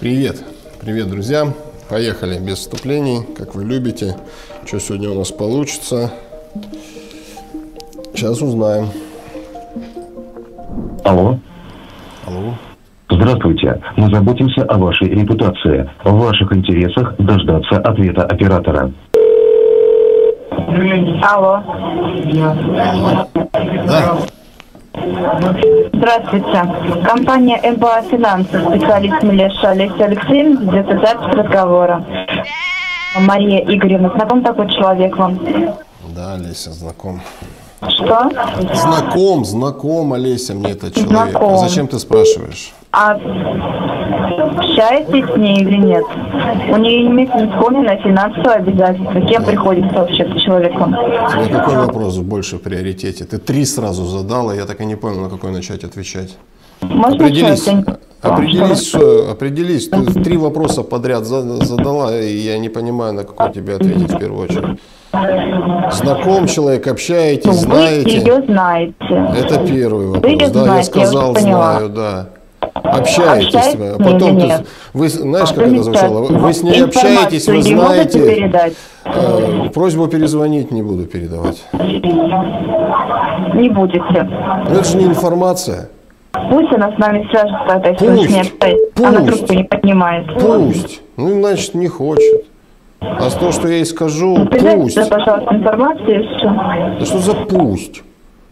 Привет! Привет, друзья! Поехали без вступлений, как вы любите. Что сегодня у нас получится? Сейчас узнаем. Алло. Алло. Здравствуйте. Мы заботимся о вашей репутации. В ваших интересах дождаться ответа оператора. Алло. Да, Здравствуйте. Компания МБА Финансы, специалист Милеша Олеся Алексеевна, где-то запись разговора. Мария Игоревна, знаком такой человек вам? да, Олеся, знаком. Что? Знаком, знаком, Олеся, мне этот человек. Знаком. А зачем ты спрашиваешь? А общаетесь с ней или нет? У нее имеется исполненное финансовое обязательство. Кем приходится вообще с человеком? Тебе какой вопрос больше в приоритете? Ты три сразу задала, я так и не понял, на какой начать отвечать. Можно Определись, определись, Что? что- определись. Ты три вопроса подряд за- задала, и я не понимаю, на какой тебе ответить в первую очередь. Знаком человек, общаетесь, Ну, Вы знаете. ее знаете. Это первый Вы вопрос. её Да, я знаете, я сказал, поняла. знаю, да. Общаетесь. Общаетесь вы. А потом ты, нет? вы знаешь, как это звучало? Вы- Вы с ней общаетесь, вы знаете. Э, Просьбу перезвонить не буду передавать. Не будете. Но это же не информация. Пусть она с нами свяжется, это если Пусть. не общается. Она Пусть. трубку не поднимает. Пусть. Ну, значит, не хочет. А то, что я ей скажу, Передайте, пусть. да, пожалуйста, информацию. Да что за пусть?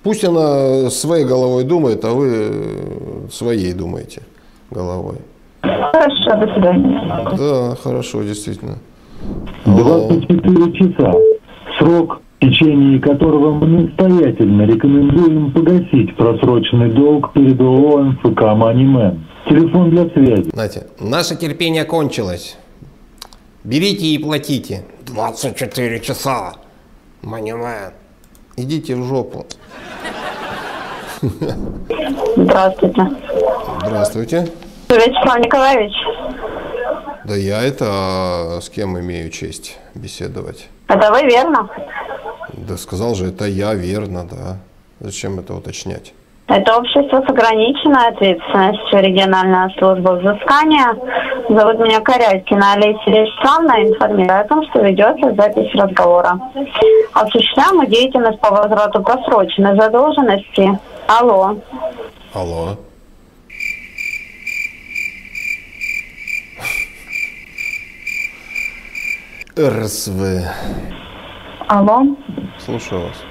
Пусть она своей головой думает, а вы э, своей думаете головой. Хорошо, до свидания. Да, хорошо, действительно. Алло. 24 часа. Срок, в течение которого мы настоятельно рекомендуем погасить просроченный долг перед ООО МФК «Манимен». Телефон для связи. Знаете, наше терпение кончилось. Берите и платите. 24 часа. Манимен. Идите в жопу. Здравствуйте. Здравствуйте. Вячеслав Николаевич, Да я это а с кем имею честь беседовать? это вы, верно? Да сказал же, это я, верно, да. Зачем это уточнять? Это общество с ограниченной ответственностью, региональная служба взыскания. Зовут меня Корякина Олеся Вячеславовна. Информирую о том, что ведется запись разговора. Осуществляем мы деятельность по возврату просроченной задолженности. Алло. Алло. РСВ. Алло. Слушаю вас.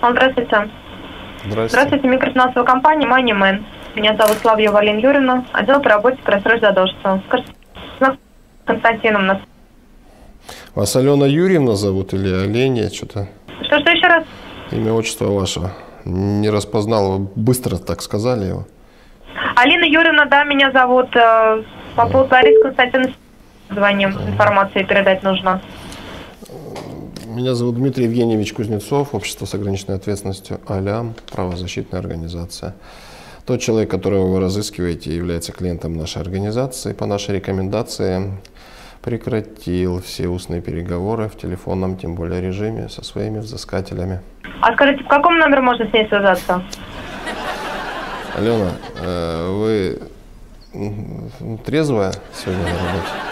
Здравствуйте. Здравствуйте. Здравствуйте, микрофинансовая компания MoneyMan. Меня зовут Славьева Алина Юрьевна, отдел по работе. Скажите, с Константином нас. Вас Алена Юрьевна зовут или Оленя? Что-то Что, что еще раз? имя, отчество ваше. Не распознал. Вы быстро так сказали его. Алина Юрьевна, да, меня зовут. э, По поводу Ларисы Константиновны звоним. Информацию передать нужно. Меня зовут Дмитрий Евгеньевич Кузнецов, общество с ограниченной ответственностью АЛЯМ, правозащитная организация. Тот человек, которого вы разыскиваете, является клиентом нашей организации. По нашей рекомендации прекратил все устные переговоры в телефонном, тем более режиме, со своими взыскателями. А скажите, по какому номеру можно с ней связаться? Алена, э, вы трезвая сегодня на работе?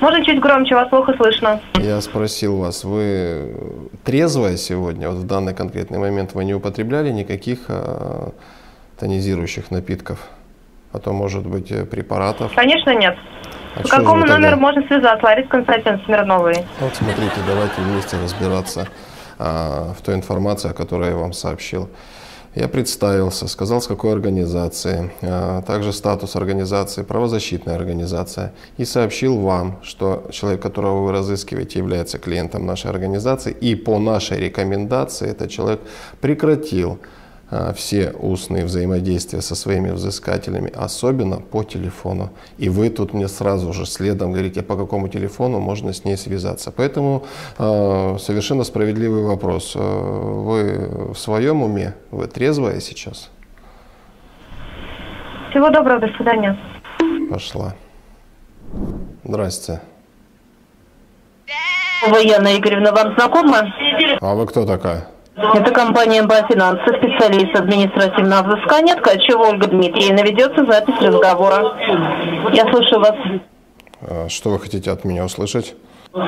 Можно чуть громче, вас плохо слышно. Я спросил вас, вы трезвая сегодня, вот в данный конкретный момент вы не употребляли никаких э, тонизирующих напитков? А то, может быть, э, препаратов? Конечно, нет. А По какому номеру можно связаться? Лариса Константиновна Смирновой. Вот смотрите, давайте вместе разбираться а, в той информации, о которой я вам сообщил. Я представился, сказал, с какой организации, а, также статус организации, правозащитная организация, и сообщил вам, что человек, которого вы разыскиваете, является клиентом нашей организации, и по нашей рекомендации этот человек прекратил все устные взаимодействия со своими взыскателями, особенно по телефону. И вы тут мне сразу же следом говорите, по какому телефону можно с ней связаться. Поэтому э, совершенно справедливый вопрос. Э, Вы в своем уме? Вы трезвая сейчас? Всего доброго, до свидания. Пошла. Здрасте. Военная Игоревна, вам знакома? А вы кто такая? Это компания «Бафинансы», специалист административного взыскания, Ткачева Ольга Дмитриевна. Ведется запись разговора. Я слушаю вас. А, Что вы хотите от меня услышать?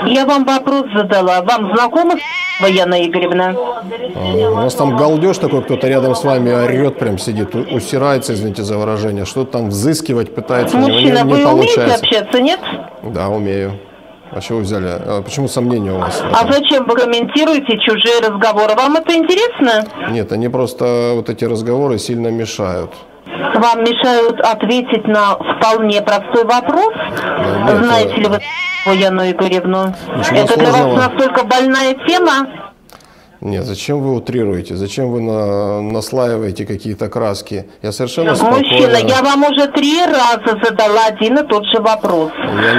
Я вам вопрос задала. Вам знакома Яна Игоревна? А, У вас там галдеж такой, кто-то рядом с вами орет, прям сидит, усирается, извините за выражение, что-то там взыскивать пытается, него не, Мужчина, не вы умеете получается. общаться, нет? Да, умею. А чего вы взяли? А почему сомнения у вас? А зачем вы комментируете чужие разговоры? Вам это интересно? Нет, они просто вот эти разговоры сильно мешают. Вам мешают ответить на вполне простой вопрос? нет, Знаете э, ли вы Яну Игоревну? Ничего это для вас сложного. настолько больная тема? Нет, зачем вы утрируете? Зачем вы на- наслаиваете какие-то краски? Я совершенно спокойно. Мужчина, я вам уже три раза задала один и тот же вопрос.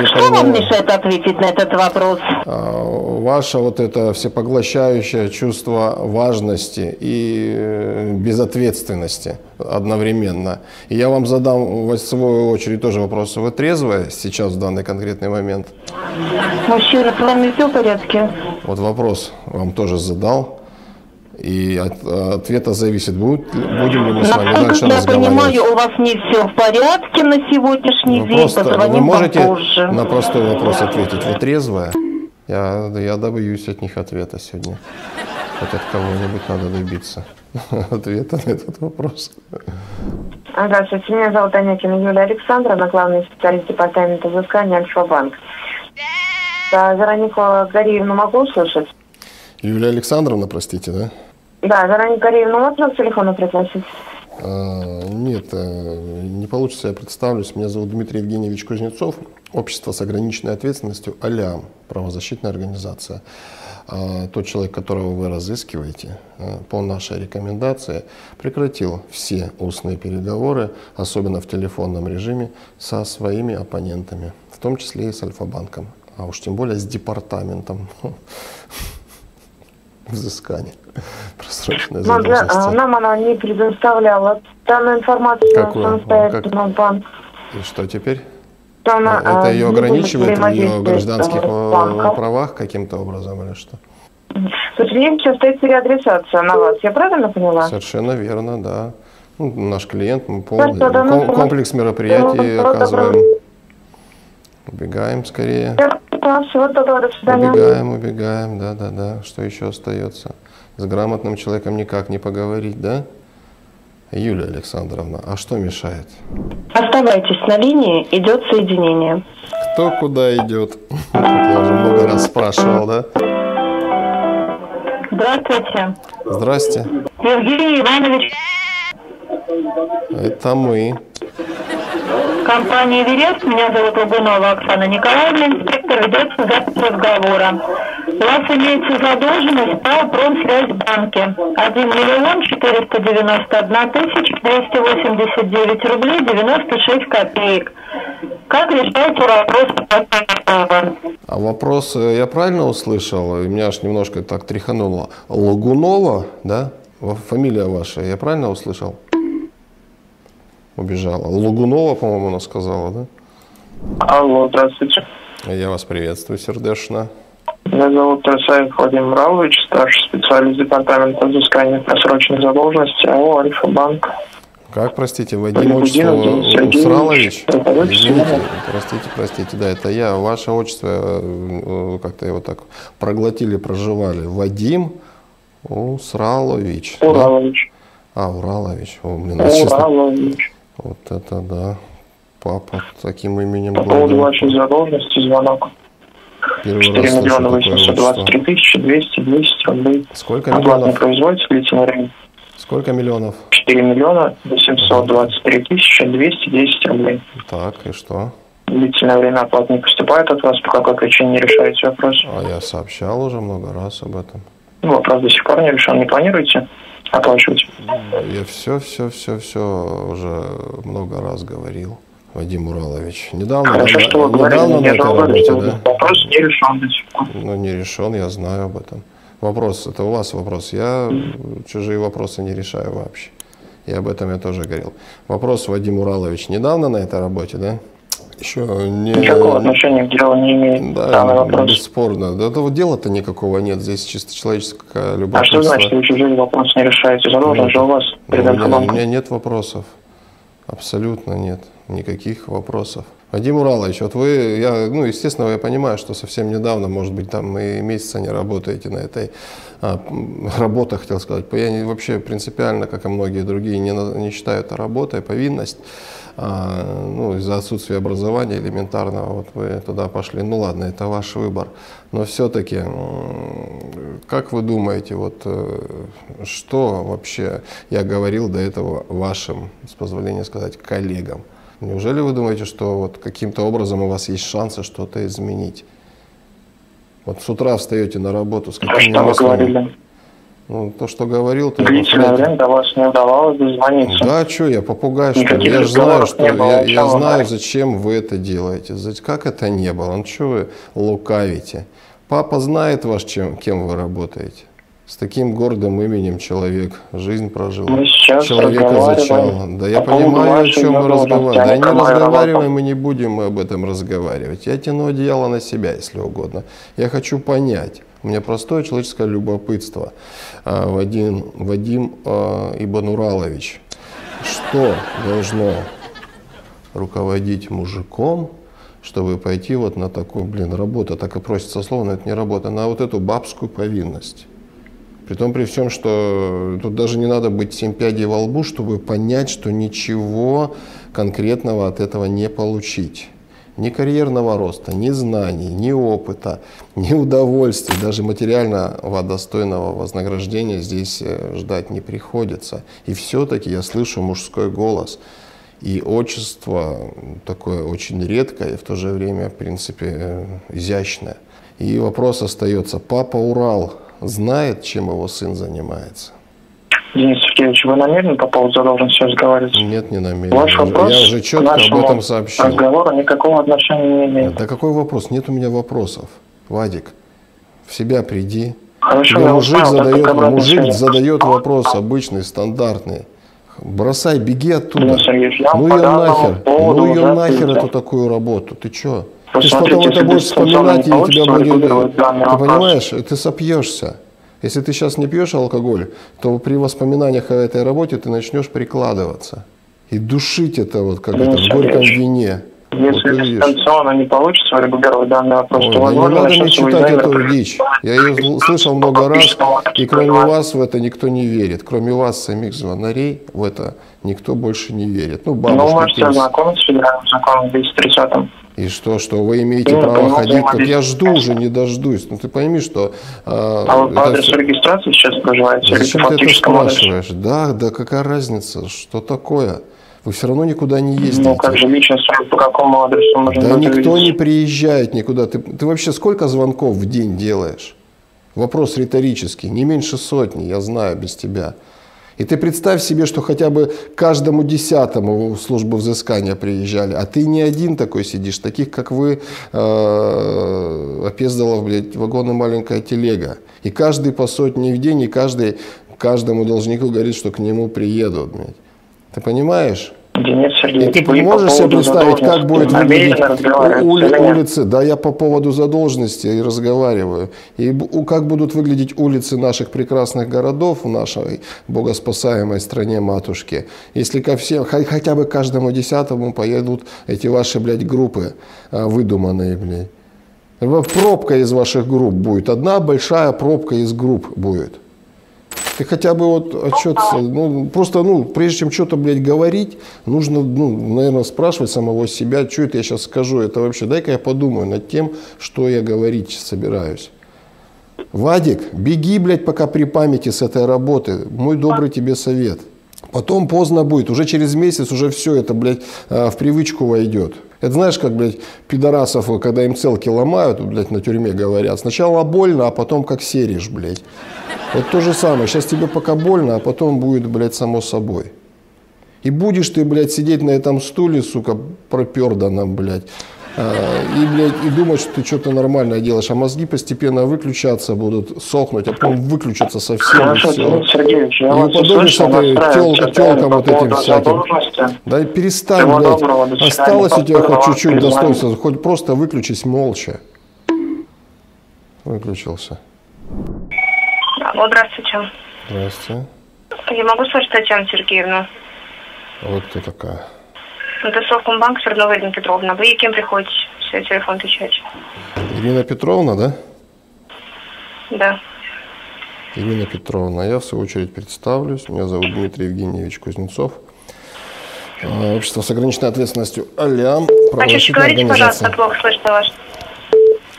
Что пойму. вам мешает ответить на этот вопрос? А, Ваше вот это всепоглощающее чувство важности и э, безответственности одновременно. И я вам задам в свою очередь тоже вопрос. Вы трезвая сейчас в данный конкретный момент? Мужчина, с вами все в порядке? Вот вопрос вам тоже задал. И от ответа зависит, будет, будем ли мы с вами Насколько дальше я разговаривать. понимаю, у вас не все в порядке на сегодняшний Вы день. просто, вы Позвоним можете попозже. на простой вопрос ответить? Вы трезвая? Я, я добьюсь от них ответа сегодня. Хоть от кого-нибудь надо добиться ответа на этот вопрос. Здравствуйте, меня зовут Анякина Юлия Александровна, главный специалист департамента взыскания Альфа-банк. Да, Веронику Гариевну могу услышать? Юлия Александровна, простите, да? Да, Веронику Гариевну можно к телефону пригласить? А, Нет, э, не получится, я представлюсь. Меня зовут Дмитрий Евгеньевич Кузнецов. Общество с ограниченной ответственностью «Алям», правозащитная организация. А, Тот человек, которого вы разыскиваете, э, по нашей рекомендации, прекратил все устные переговоры, особенно в телефонном режиме, со своими оппонентами, в том числе и с Альфа-банком, а уж тем более с департаментом взыскания просроченной Но для- задолженности. а, нам она не предоставляла данную информацию Какую? самостоятельно банк. И что теперь? Что она, Это а, ее будет ограничивает в ее гражданских с э, банком. правах каким-то образом или что? К сожалению, сейчас стоит переадресация на вас. Я правильно поняла? Совершенно верно, да. Ну, наш клиент, мы полный ну, комплекс мероприятий ну, оказываем. Убегаем скорее. Да, всего доброго, до свидания. Убегаем, убегаем, да, да, да. Что еще остается? С грамотным человеком никак не поговорить, да? Юлия Александровна, а что мешает? Оставайтесь на линии, идет соединение. Кто куда идет? Я уже много раз спрашивал, да? Здравствуйте. Здрасте. Евгений Иванович, Это мы. Компания «Эверест». Меня зовут Лагунова Оксана Николаевна, инспектор. Ведется запись разговора. У вас имеется задолженность по Промсвязьбанке. 1 миллион 491 тысяча 289 рублей 96 копеек. Как решаете вопрос А вопрос, э, я правильно услышал? И Меня аж немножко так тряхануло. Лагунова, да? Фамилия ваша, я правильно услышал? Убежала. Лагунова, по-моему, она сказала, да? Алло, здравствуйте. Я вас приветствую сердечно. Меня зовут Расаев Владимир Равович, старший специалист департамента взыскания просроченных задолженностей АО «Альфа-банк». Как, простите, Вадим отчество. Усралович? Извините, простите, простите, да, это я. Ваше отчество, э, как-то его так проглотили, проживали. Вадим Усралович. да? Уралович. А, Уралович. О, блин, Уралович. Вот это да. Папа таким именем По поводу вашей задолженности звонок. Первый 4 раз слышу миллиона такое 823 отчество. тысячи 200 200 рублей. Сколько Оплата не миллионов? производится длительное время. Сколько миллионов? 4 миллиона 823 тысячи 210 рублей. Так, и что? Длительное время оплата не поступает от вас, по какой причине не решаете вопрос. А я сообщал уже много раз об этом. Ну, Вопрос до сих пор не решен. Не планируете оплачивать? Я все, все, все, все уже много раз говорил. Вадим Уралович. Недавно, Хорошо, на- что вы говорили. недавно на Я же этой работе, да? вопрос не решен до сих пор. Ну, не решен, я знаю об этом. Вопрос, это у вас вопрос. Я чужие вопросы не решаю вообще. И об этом я тоже говорил. Вопрос, Вадим Уралович, недавно на этой работе, да? Еще не... Никакого отношения к делу не имеет Да, данный вопрос. бесспорно. Да, этого дела-то никакого нет. Здесь чисто человеческое любопытство. А что значит, вы чужие вопрос не решаете? Задолжен же у вас перед Ну, у, меня, у меня нет вопросов. Абсолютно нет. Никаких вопросов. Вадим Уралович, вот вы, я, ну, естественно, я понимаю, что совсем недавно, может быть, там и месяца не работаете на этой а, м, работа, хотел сказать. Я не, вообще принципиально, как и многие другие, не, не считаю это работой, повинность. А, ну, из-за отсутствия образования элементарного, вот вы туда пошли. Ну ладно, это ваш выбор. Но все-таки, как вы думаете, вот э, что вообще я говорил до этого вашим, с позволения сказать, коллегам? Неужели вы думаете, что вот каким-то образом у вас есть шансы что-то изменить? Вот с утра встаете на работу с А какими вы мыслями? Ну, то, что говорил, то повторяйте. время до вас не удавалось дозвониться. Да, что я, попугай, что ли? Я же знаю, что было, я, я знаю, зачем вы это делаете. Как это не было? Ну что вы лукавите? Папа знает ваш, чем, кем вы работаете. С таким гордым именем человек жизнь прожил. Мы сейчас Человека зачал. Да я понимаю, о чем мы разговариваем. Да не разговариваем, мы не будем мы об этом разговаривать. Я тяну одеяло на себя, если угодно. Я хочу понять. У меня простое человеческое любопытство. А, Вадим, Вадим а, Ибн Уралович, что должно руководить мужиком, чтобы пойти вот на такую, блин, работу, так и просится слово, но это не работа, на вот эту бабскую повинность. Притом при всем, что тут даже не надо быть семь пядей во лбу, чтобы понять, что ничего конкретного от этого не получить. Ни карьерного роста, ни знаний, ни опыта, ни удовольствия, даже материального достойного вознаграждения здесь э, ждать не приходится. И все-таки я слышу мужской голос. И отчество такое очень редкое, и в то же время, в принципе, э, изящное. И вопрос остается, папа Урал знает, чем его сын занимается? Денис Сергеевич, вы намерены по поводу задолженности разговаривать? Нет, не намерен. Ваш вопрос Я уже к четко об нашему этом сообщил. разговору никакого отношения не имеет. Да какой вопрос? Нет у меня вопросов. Вадик, в себя приди. Хорошо, Тебе я мужик понял, задает, мужик задает вопрос обычный, стандартный. Бросай, беги оттуда. Денис Ну ее нахер. Ну ее нахер эту такую работу. Ты чё? Ты ж Посмотрите, потом это будешь вспоминать, и тебя будет... Ты понимаешь, ты сопьешься. Если ты сейчас не пьешь алкоголь, то при воспоминаниях о этой работе ты начнешь прикладываться. И душить это вот как Денис это в горьком Сергеевич, вине. Вот Если увидишь. дистанционно не получится урегулировать данный вопрос, Ой, то, да не возможно, надо мне читать эту дичь. Я ее слышал много раз, и кроме вас в это никто не верит. Кроме вас, самих звонарей, в это никто больше не верит. Ну, Ну, вы бабушка можете Пинс. ознакомиться с федеральным законом 230 И что, что вы имеете Ну, право ходить? Так я жду уже, не дождусь. Ну, ты пойми, что... а, А вы по адресу всё- регистрации сейчас проживаете Зачем ты это адресу? спрашиваешь? Да, да какая разница? Что такое? Вы все равно никуда не ездите. Ну, как же лично с вами по какому адресу можно Да никто не увидеть? приезжает никуда. Ты, ты вообще сколько звонков в день делаешь? Вопрос риторический. Не меньше сотни, я знаю, без тебя. И ты представь себе, что хотя бы каждому десятому в службу взыскания приезжали, а ты не один такой сидишь, таких как вы, э, опездалов, блядь, вагон и маленькая телега. И каждый по сотне в день, и каждый каждому должнику говорит, что к нему приедут. Блядь. Ты понимаешь? Денис И Сергеевич, ты вы по можешь себе представить, как будет выглядеть ули- улицы? Да, я по поводу задолженности и разговариваю. И как будут выглядеть улицы наших прекрасных городов в нашей богоспасаемой стране матушки, если ко всем, хо- хотя бы каждому десятому поедут эти ваши, блядь, группы а, выдуманные, блядь. Пробка из ваших групп будет. Одна большая пробка из групп будет. Ты хотя бы вот отчет, ну, просто, ну, прежде чем что-то, блядь, говорить, нужно, ну, наверное, спрашивать самого себя, что это я сейчас скажу, это вообще, дай-ка я подумаю над тем, что я говорить собираюсь. Вадик, беги, блядь, пока при памяти с этой работы. Мой добрый тебе совет. Потом поздно будет. Уже через месяц уже все это, блядь, а, в привычку войдет. Это знаешь, как, блядь, пидорасов, когда им целки ломают, блядь, на тюрьме говорят. Сначала больно, а потом как серишь, блядь. Вот то же самое. Сейчас тебе пока больно, а потом будет, блядь, само собой. И будешь ты, блядь, сидеть на этом стуле, сука, проперданном, блядь, А, и, блядь, и думать, что ты что-то нормальное делаешь, а мозги постепенно выключаться будут, сохнуть, а потом выключатся совсем, Хорошо, и все. Денис Сергеевич, я И вас уподобишься услышал, ты настраиваюсь тел- отдельно телкам по вот этим всяким. Да и перестань, Всего блядь. доброго. Осталось у тебя хоть чуть-чуть достоинства, хоть просто выключись молча. Выключился. Алло, здравствуйте. Здравствуйте. Я могу слышать Татьяну Сергеевну? А Вот кто такая. Это Совкомбанк Свердлова Ирина Петровна. Вы кем приходите? Все, телефон отвечать. Ирина Петровна, да? Да. Ирина Петровна, я в свою очередь представлюсь. Меня зовут Дмитрий Евгеньевич Кузнецов. А, Общество с ограниченной ответственностью «Алям». Почаще правозащитная говорите, пожалуйста, плохо слышно вас.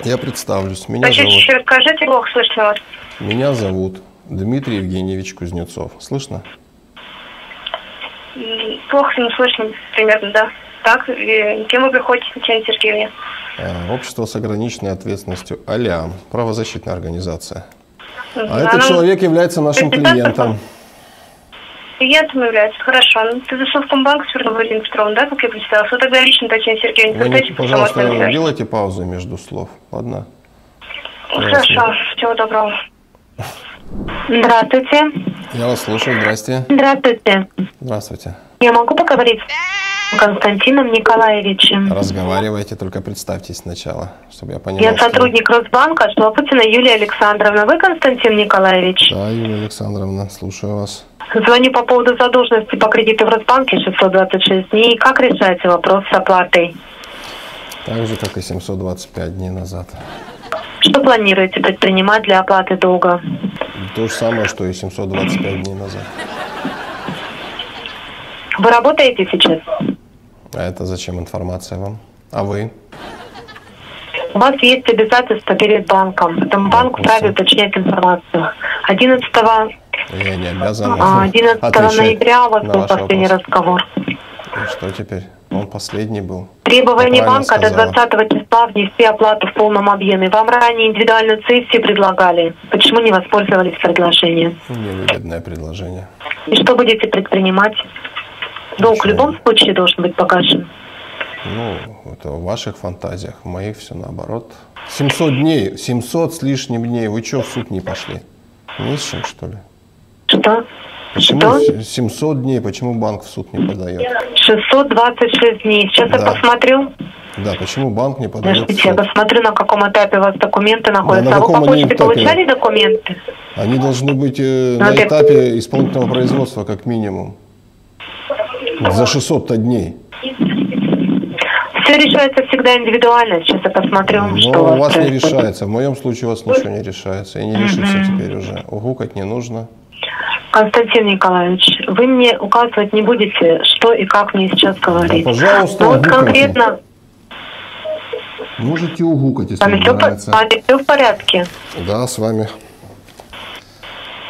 Я представлюсь. Меня Почаще зовут, расскажите, плохо слышно вас. Меня зовут Дмитрий Евгеньевич Кузнецов. Слышно? Плохо не слышно примерно, да. Так, кем вы приходите, Татьяна Сергеевна? А, Общество с ограниченной ответственностью «Алям». Правозащитная организация. А Она этот человек является нашим клиентом. Клиентом является, хорошо. Ну, ты за Совкомбанк Свердлова Ирина Петровна, да, как я представилась? Вы тогда лично Татьяна Сергеевна, Вы, не- пожалуйста, делайте паузу между слов. Ладно? Хорошо, всего доброго. Здравствуйте. Я вас слушаю. Здрасте. Здравствуйте. Здравствуйте. Я могу поговорить с Константином Николаевичем? Разговаривайте, только представьтесь сначала, чтобы я понимал. Я что- сотрудник Росбанка, Шлопутина Юлия Александровна. Вы Константин Николаевич? Да, Юлия Александровна, слушаю вас. Звоню по поводу задолженности по кредиту в Росбанке 626 дней. Как решаете вопрос с оплатой? Так же, как и 725 дней назад. Что планируете предпринимать для оплаты долга? То же самое, что и 725 дней назад. Вы работаете сейчас? А это зачем информация вам? А вы? У вас есть обязательства перед банком, поэтому банк вправе уточнять информацию. 11, Я не обязан а, 11 отвечать ноября у вас на был последний вопрос. разговор. И что теперь? Он последний был. Требование банка до сказала. 20 числа внести оплату в полном объеме. Вам ранее индивидуальную сессию предлагали. Почему не воспользовались предложением? Невыгодное предложение. И что будете предпринимать? Долг в Ничего. любом случае должен быть погашен. Ну, это в ваших фантазиях, в моих все наоборот. 700 дней, 700 с лишним дней. Вы что, в суд не пошли? Не с чем, что ли? Что? Почему Что? с- 700 дней, почему банк в суд не подает? 626 дней. Сейчас Да. я посмотрю. Да, почему банк не подает Подождите, я суд? посмотрю, на каком этапе у вас документы находятся. на а вы по каком почте этапе? получали документы? Они должны быть э, Ну, на это- этапе исполнительного производства, как минимум. За 600 дней. Все решается всегда индивидуально. Сейчас я посмотрю, Но что у вас не происходит. решается. В моем случае у вас ничего не решается. И не решится теперь уже. Угукать не нужно. Константин Николаевич, вы мне указывать не будете, что и как мне сейчас говорить. Да, пожалуйста, вот угукайте. конкретно, Можете угукать, если с вами вам все, нравится. в порядке? Да, с вами.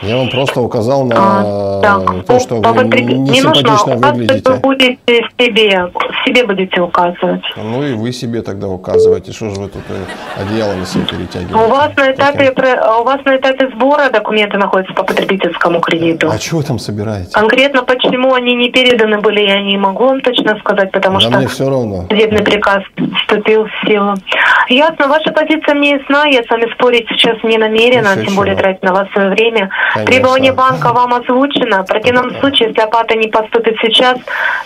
Я вам просто указал на А, так, то, что по вы потреб- не нужно симпатично указывать, выглядите. вы будете себе, себе будете указывать. Ну и вы себе тогда указываете, что же вы тут э, одеяло на себя перетягиваете. У вас на этапе про- у вас на этапе сбора документы находятся по потребительскому кредиту. А чего вы там собираете? Конкретно почему они не переданы были, я не могу вам точно сказать, потому Да что мне все равно. судебный приказ вступил в силу. Ясно, ваша позиция мне ясна, я с вами спорить сейчас не намерена, Еще тем более тратить на вас свое время. Конечно. Требование банка вам озвучено. В противном случае, если оплата не поступит сейчас,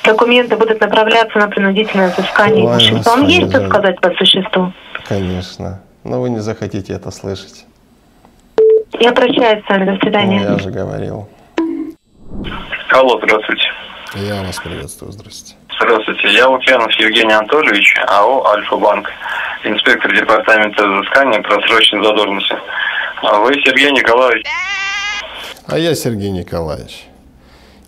документы будут направляться на принудительное взыскание. Вам есть что сказать по существу? Конечно. Но вы не захотите это слышать. Я прощаюсь с вами, до свидания. я же говорил. Алло, здравствуйте. Я вас приветствую. Здравствуйте. Здравствуйте, я Лукьянов Евгений Анатольевич, АО «Альфа-банк», инспектор департамента взыскания просроченной задолженности. А Вы Сергей Николаевич. А я Сергей Николаевич.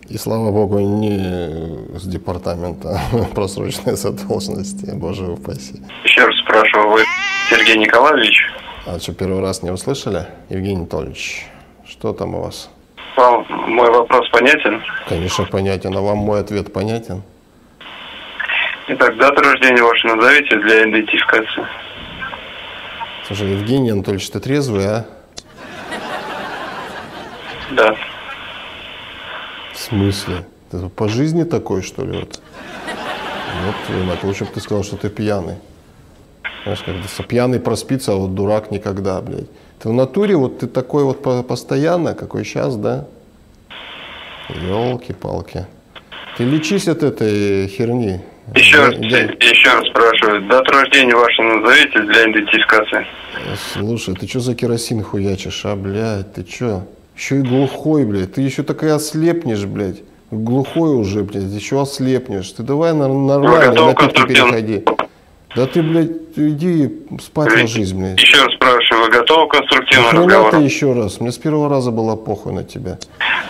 И слава богу, не с департамента просроченной задолженности, боже упаси. Еще раз спрашиваю, вы Сергей Николаевич? А что, первый раз не услышали? Евгений Анатольевич, что там у вас? Вам мой вопрос понятен? Конечно, понятен. А вам мой ответ понятен? Итак, дату рождения вашу назовите для идентификации. Слушай, Евгений Анатольевич, ты трезвый, а? Да. В смысле? Ты по жизни такой, что ли? Вот, вот Ренат, лучше бы ты сказал, что ты пьяный. Знаешь, как пьяный проспится, а вот дурак никогда, блядь. Ты в натуре вот ты такой вот постоянно, какой сейчас, да? Елки-палки. Ты лечись от этой херни. Еще, раз, еще раз спрашиваю, дату рождения вашу назовите для идентификации. Слушай, ты что за керосин хуячишь, а, блядь, ты что? Еще и глухой, блядь, ты еще такая ослепнешь, блядь. Глухой уже, блядь, еще ослепнешь. Ты давай нормально на переходи. Да ты, блядь, иди спать ложись, блядь. Еще раз спрашиваю, вы готовы к конструктивному Нахрена разговору? ты еще раз? Мне с первого раза было похуй на тебя.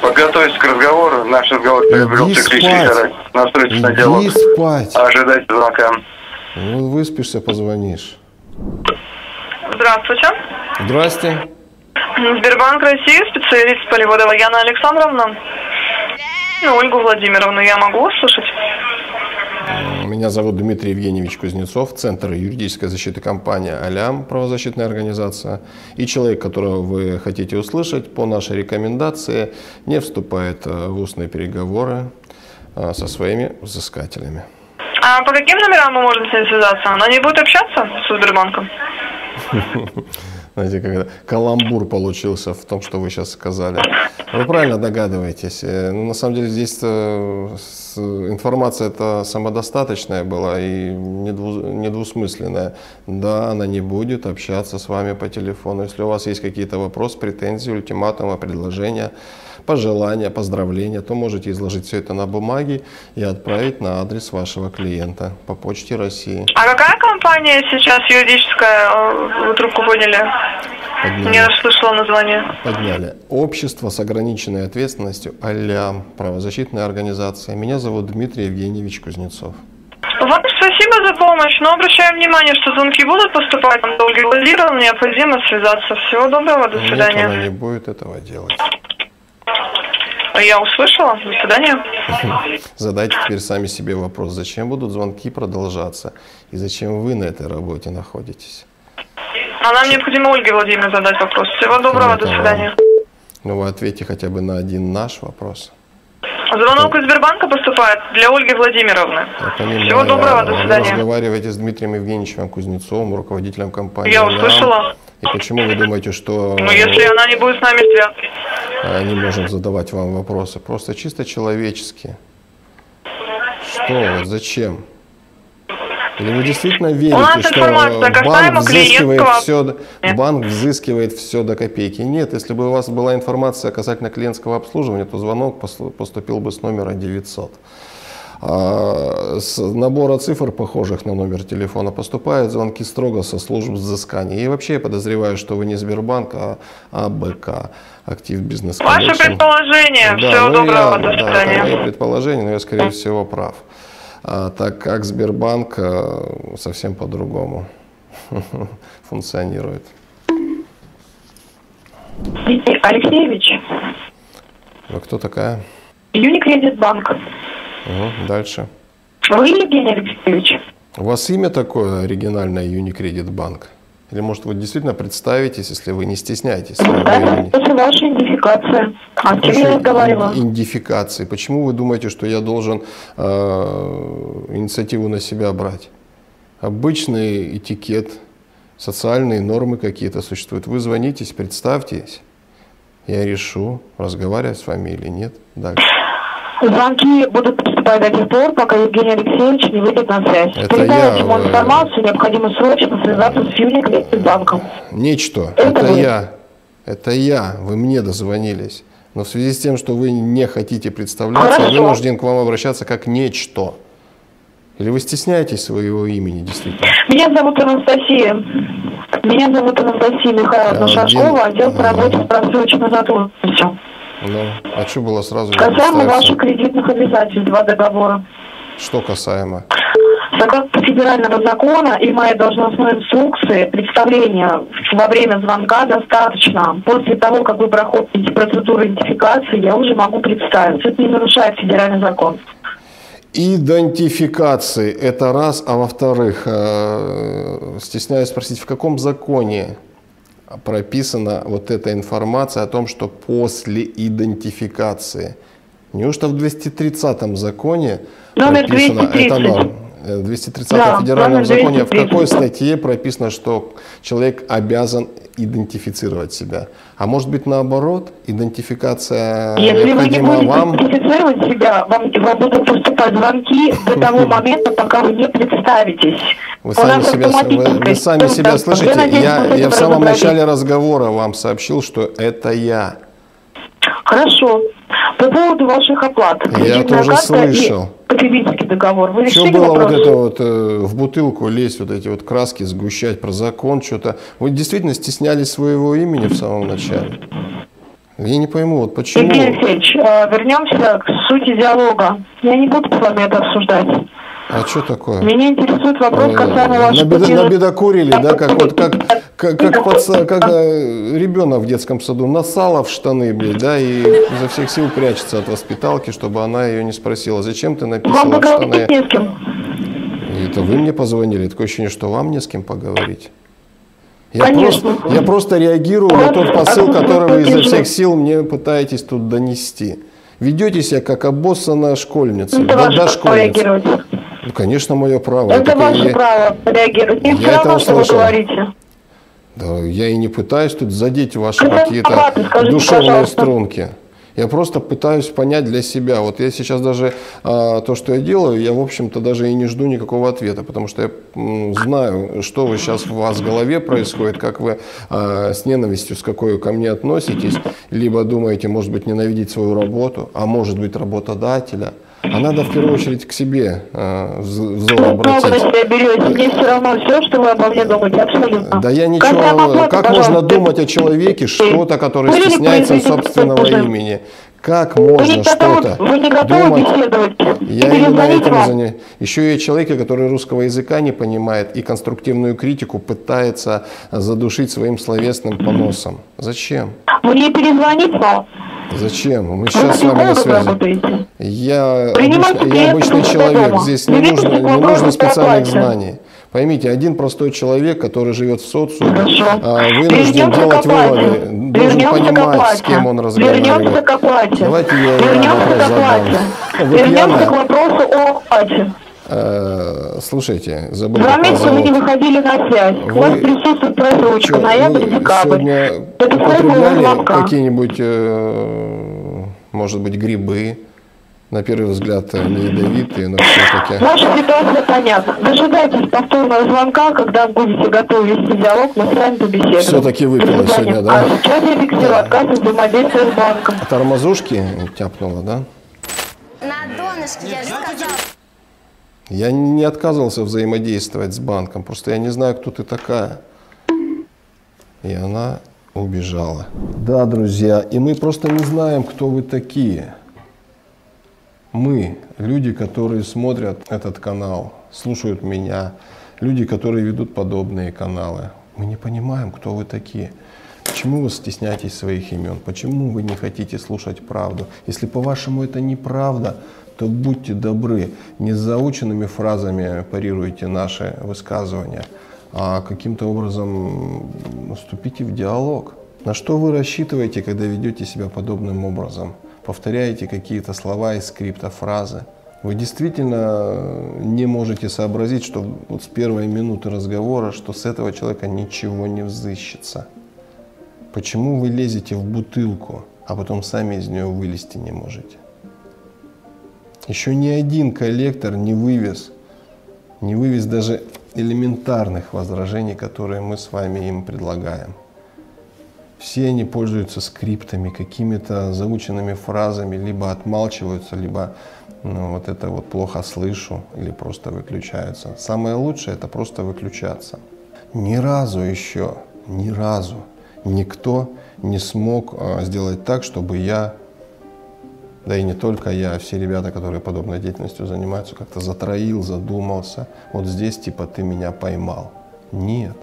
Подготовьтесь к разговору. Наш разговор приобрел Иди спать. характер. Настройтесь на Иди диалог. спать. Ожидайте звонка. Ну, выспишься, позвонишь. Здравствуйте. Здрасте. Сбербанк России, специалист Поливодова Яна Александровна. Ну, Ольгу Владимировну я могу услышать? Меня зовут Дмитрий Евгеньевич Кузнецов, Центр юридической защиты компании «Алям», правозащитная организация. И человек, которого вы хотите услышать, по нашей рекомендации не вступает э, в устные переговоры э, со своими взыскателями. А по каким номерам мы можем с ней связаться? Она не будет общаться с Сбербанком? Знаете, когда каламбур получился в том, что вы сейчас сказали. Вы правильно догадываетесь. Э, ну, на самом деле здесь э, информация это самодостаточная была и недву- недвусмысленная. Да, она не будет общаться с вами по телефону. Если у вас есть какие-то вопросы, претензии, ультиматумы, предложения, пожелания, поздравления, то можете изложить все это на бумаге и отправить на адрес вашего клиента по почте России. А какая компания сейчас юридическая? э, трубку поняли? Поднимите. Не расслышала название. Подняли. Общество с ограниченной ответственностью «Алям», правозащитная организация. Меня зовут Дмитрий Евгеньевич Кузнецов. Вам спасибо за помощь, но обращаю внимание, что звонки будут поступать. Там долгий Владимировна, необходимо связаться. Всего доброго, до Нет, свидания. она не будет этого делать. Я услышала. До свидания. Задайте теперь сами себе вопрос, зачем будут звонки продолжаться и зачем вы на этой работе находитесь? А нам необходимо Ольге Владимировне задать вопрос. Всего доброго, до Это свидания. Ну вы ответьте хотя бы на один наш вопрос. Звонок из Сбербанка поступает для Ольги Владимировны. Понимаю, Всего доброго, до вы свидания. разговариваете с Дмитрием Евгеньевичем Кузнецовым, руководителем компании Я услышала. И почему вы думаете, что Но если она не будет с нами связываться. а, не можем задавать вам вопросы? Просто чисто человеческие. Что? Зачем? Или вы действительно верите, нас что банк взыскивает все, Нет. банк взыскивает все до копейки? Нет, если бы у вас была информация касательно клиентского обслуживания, то звонок поступил бы с номера 900. А с набора цифр, похожих на номер телефона, поступают звонки строго со служб взыскания. И вообще я подозреваю, что вы не Сбербанк, а АБК, Актив Бизнес Ваше предположение. Всего ну доброго, я- до да, это свидания. мои предположения, но я, скорее всего, прав. А, так как Сбербанк э, совсем по-другому функционирует. Дмитрий Алексеевич, Вы кто такая? Юникредит банк. Мгм, дальше. Вы Евгений Алексеевич? У вас имя такое оригинальное Unicredit Банк? Или, может, вы действительно представитесь, если вы не стесняетесь Да, это ваша идентификация. А с кем я разговаривала? Идентификации. Почему вы думаете, что я должен э, инициативу на себя брать? Обычный этикет, социальные нормы какие-то существуют. Вы звонитесь, представьтесь, я решу, разговаривать с вами или нет. Дальше. Звонки будут поступать до тех пор, пока Евгений Алексеевич не выйдет на связь. Это Передайте я, ему э, информацию, необходимо срочно связаться с Юникредит банком. Нечто. Это Это вы. я. Это я. Вы мне дозвонились. Но в связи с тем, что вы не хотите представляться, я Хорошо. вынужден к вам обращаться как нечто. Или вы стесняетесь своего имени, действительно? Меня зовут Анастасия. Меня зовут Анастасия Михайловна Один. Шашкова, отдел по работе с просроченной задолженностью. Ну, а что было сразу Касаемо ваших кредитных обязательств, два договора. Что касаемо? Согласно федерального закона и моей должностной инструкции, представления во время звонка достаточно. После того, как вы проходите процедуру идентификации, я уже могу представиться. Это не нарушает федеральный закон. Идентификации – это раз, а во-вторых, э, стесняюсь спросить, в каком законе прописана вот эта информация о том, что после идентификации? Неужто в 230 законе Номер прописана 230. эта норма? 230 Да, федеральном законе в 230. какой статье прописано, что человек обязан идентифицировать себя? А может быть наоборот, идентификация Если вы не необходима вам? идентифицировать себя, вам, вам будут поступать звонки до того момента, пока вы не представитесь. Вы сами, себя, вы, вы сами себя слышите? Я надеюсь, Я, я в самом начале разговора вам сообщил, что это я. Хорошо. По поводу ваших оплат. Кредитная тоже слышал. Потребительский договор. Вы Что было вопрос? вот это вот э, в бутылку лезть, вот эти вот краски сгущать про закон, что-то. Вы действительно стеснялись своего имени в самом начале? Я не пойму, вот почему. Евгений Алексеевич, э, вернемся к сути диалога. Я не буду с вами это обсуждать. А что такое? Меня интересует вопрос Э, касаемо набеда- потеры- набедокурили, да, как вот как, как, как, паца- как э, ребенок в детском саду насала в штаны, блядь, да, и изо всех сил прячется от воспиталки, чтобы она ее не спросила, зачем ты Вам написала в поговорить штаны. не с кем. И это вы мне позвонили, такое ощущение, что вам не с кем поговорить. Я, Конечно. просто, я просто реагирую на тот посыл, который вы изо всех сил мне пытаетесь тут донести. Ведете себя как обоссанная школьница, Это да, дошкольница. Ну, конечно, мое право. Это и ваше я- право реагировать. Не Я это равно, что вы говорите. Да, я и не пытаюсь тут задеть ваши какие-то душевные пожалуйста. струнки. Я просто пытаюсь понять для себя. Вот я сейчас даже а, то, что я делаю, я, в общем-то, даже и не жду никакого ответа, потому что я м, знаю, что вы сейчас в вас в голове происходит, как вы а, с ненавистью, с какой ко мне относитесь, либо думаете, может быть, ненавидеть свою работу, а может быть, работодателя. А надо в первую очередь к себе а, в взор много на обратить. себя берете. Мне все равно все, что вы обо мне думаете, абсолютно. Да я ничего, как пожалуйста. можно думать о человеке что-то, который стесняется собственного имени? Как можно что-то думать? Я именно этим занимаюсь. Еще и человека, который русского языка не понимает и конструктивную критику пытается задушить своим словесным поносом. Зачем? Мне перезвонить вам? Зачем? Мы Вы сейчас с вами на связи. работаете? Я, Принимайте обычный, я обычный человек, дома. здесь не нужно, не нужно специальных знаний. Поймите, один простой человек, который живет в социуме, Хорошо. а, вынужден Вернемся делать выводы, должен Вернемся понимать, с кем он разговаривает. Давайте я Вернемся к задам. оплате. Вернемся к вопросу о оплате. Э, Слушайте, забыл, Два месяца вы не выходили на связь. У Вы- вас присутствует просрочка, ноябрь, вы декабрь. сегодня Это употребляли какие-нибудь, э, может быть, грибы? На первый взгляд э, не ядовитые, но все-таки. Ваша ситуация понятна. Дожидайтесь повторного звонка, когда будете готовы вести диалог, мы с вами побеседуем. Всё-таки выпила сегодня, да? А сейчас я фиксирую отказ от взаимодействия с банком. Тормозушки тяпнула, да? На донышке, я же сказала. Я не отказывался взаимодействовать с банком, просто я не знаю, кто ты такая. И она убежала. Да, друзья, и мы просто не знаем, кто вы такие. Мы, люди, которые смотрят этот канал, слушают меня, люди, которые ведут подобные каналы, мы не понимаем, кто вы такие. Почему вы стесняетесь своих имен? Почему вы не хотите слушать правду? Если по-вашему это неправда, то будьте добры, не с заученными фразами парируйте наши высказывания, а каким-то образом вступите в диалог. На что вы рассчитываете, когда ведете себя подобным образом? Повторяете какие-то слова из скрипта, фразы? Вы действительно не можете сообразить, что вот с первой минуты разговора, что с этого человека ничего не взыщется. Почему вы лезете в бутылку, а потом сами из нее вылезти не можете? Еще ни один коллектор не вывез, не вывез даже элементарных возражений, которые мы с вами им предлагаем. Все они пользуются скриптами, какими-то заученными фразами, либо отмалчиваются, либо ну, вот это вот плохо слышу, или просто выключаются. Самое лучшее это просто выключаться. Ни разу еще, ни разу никто не смог а, сделать так, чтобы я, да и не только я, все ребята, которые подобной деятельностью занимаются, как-то затроил, задумался. Вот здесь типа ты меня поймал. Нет.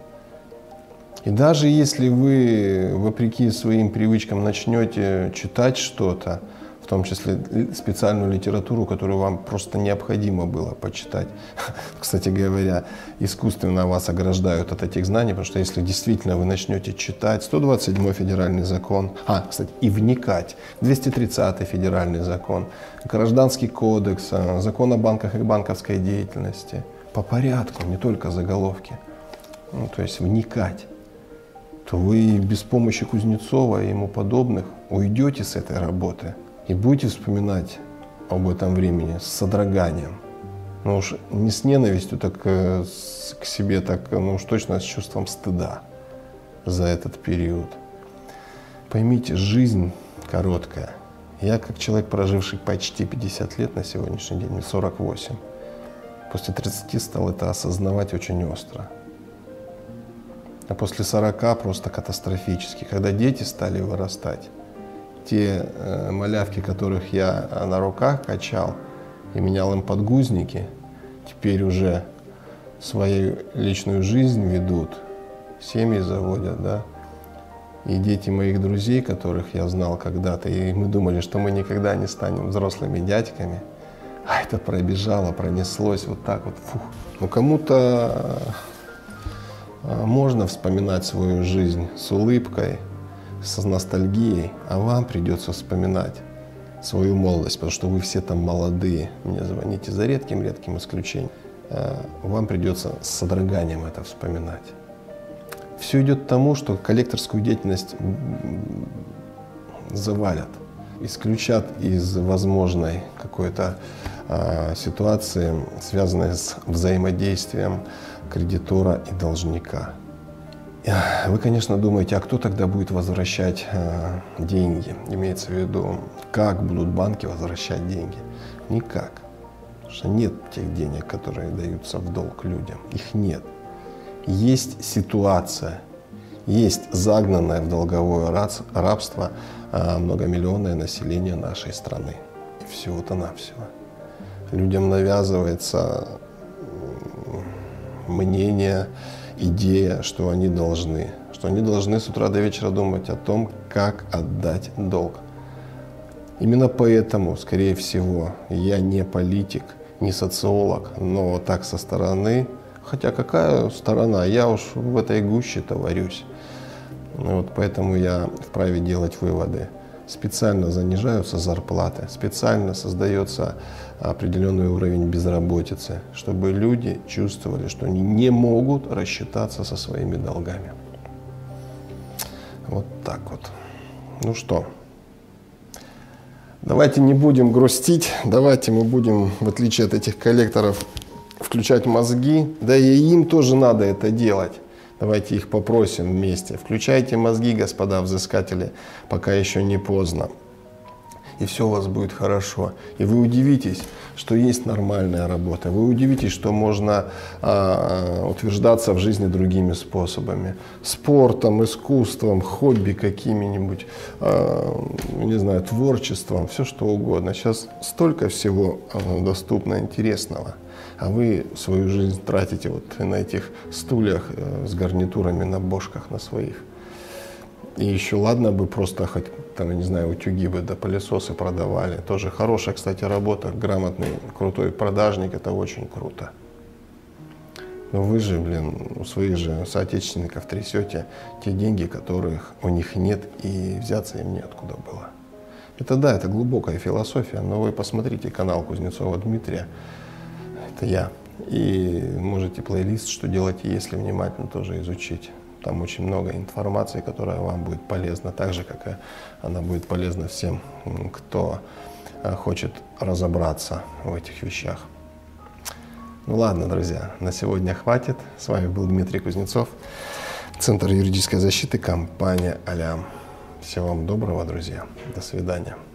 И даже если вы, вопреки своим привычкам, начнете читать что-то в том числе специальную литературу, которую вам просто необходимо было почитать. Кстати говоря, искусственно вас ограждают от этих знаний, потому что если действительно вы начнете читать 127 федеральный закон, а, кстати, и вникать, 230 федеральный закон, гражданский кодекс, а, закон о банках и банковской деятельности, по порядку, не только заголовки, ну, то есть вникать то вы без помощи Кузнецова и ему подобных уйдете с этой работы и будете вспоминать об этом времени с содроганием. Ну уж не с ненавистью, так э, к себе, так ну уж точно с чувством стыда за этот период. Поймите, жизнь короткая. Я как человек, проживший почти 50 лет на сегодняшний день, мне 48, после 30 стал это осознавать очень остро а после 40 просто катастрофически. Когда дети стали вырастать, те э, малявки, которых я э, на руках качал и менял им подгузники, теперь уже свою личную жизнь ведут, семьи заводят, да. И дети моих друзей, которых я знал когда-то, и мы думали, что мы никогда не станем взрослыми дядьками, а это пробежало, пронеслось вот так вот. Фух. Ну кому-то а, Можно вспоминать свою жизнь с улыбкой, с ностальгией, а вам придется вспоминать свою молодость, потому что вы все там молодые. Мне звоните за редким-редким исключением. А, Вам придется с содроганием это вспоминать. Все идет к тому, что коллекторскую деятельность завалят, исключат из возможной какой-то а, ситуации, связанной с взаимодействием кредитора и должника. Вы, конечно, думаете, а кто тогда будет возвращать э, деньги? Имеется в виду, как будут банки возвращать деньги? Никак. Потому что нет тех денег, которые даются в долг людям. Их нет. Есть ситуация, есть загнанное в долговое рабство э, многомиллионное население нашей страны. Всего-то навсего. Людям навязывается мнение, идея, что они должны. Что они должны с утра до вечера думать о том, как отдать долг. Именно поэтому, скорее всего, я не политик, не социолог, но так со стороны, хотя какая сторона, я уж в этой гуще-то варюсь. Вот поэтому я вправе делать выводы. Специально занижаются зарплаты, специально создается определенный уровень безработицы, чтобы люди чувствовали, что они не могут рассчитаться со своими долгами. Вот так вот. Ну что, давайте не будем грустить, давайте мы будем, в отличие от этих коллекторов, включать мозги, да и им тоже надо это делать. Давайте их попросим вместе. Включайте мозги, господа взыскатели, пока еще не поздно. И все у вас будет хорошо. И вы удивитесь, что есть нормальная работа. Вы удивитесь, что можно а, утверждаться в жизни другими способами. Спортом, искусством, хобби какими-нибудь, а, не знаю, творчеством, все что угодно. Сейчас столько всего а, доступно интересного. А вы свою жизнь тратите вот на этих стульях э, с гарнитурами на бошках на своих. И еще ладно бы просто хоть, там, не знаю, утюги бы, да пылесосы продавали. Тоже хорошая, кстати, работа. Грамотный, крутой продажник, это очень круто. Но вы же, блин, у своих же соотечественников трясете те деньги, которых у них нет, и взяться им неоткуда было. Это да, это глубокая философия, но вы посмотрите канал Кузнецова Дмитрия, это я. И можете плейлист «Что делать, если внимательно» тоже изучить. Там очень много информации, которая вам будет полезна, так же, как и она будет полезна всем, кто э, хочет разобраться в этих вещах. Ну ладно, друзья, на сегодня хватит. С вами был Дмитрий Кузнецов, Центр юридической защиты, компания «Алям». Всего вам доброго, друзья. До свидания.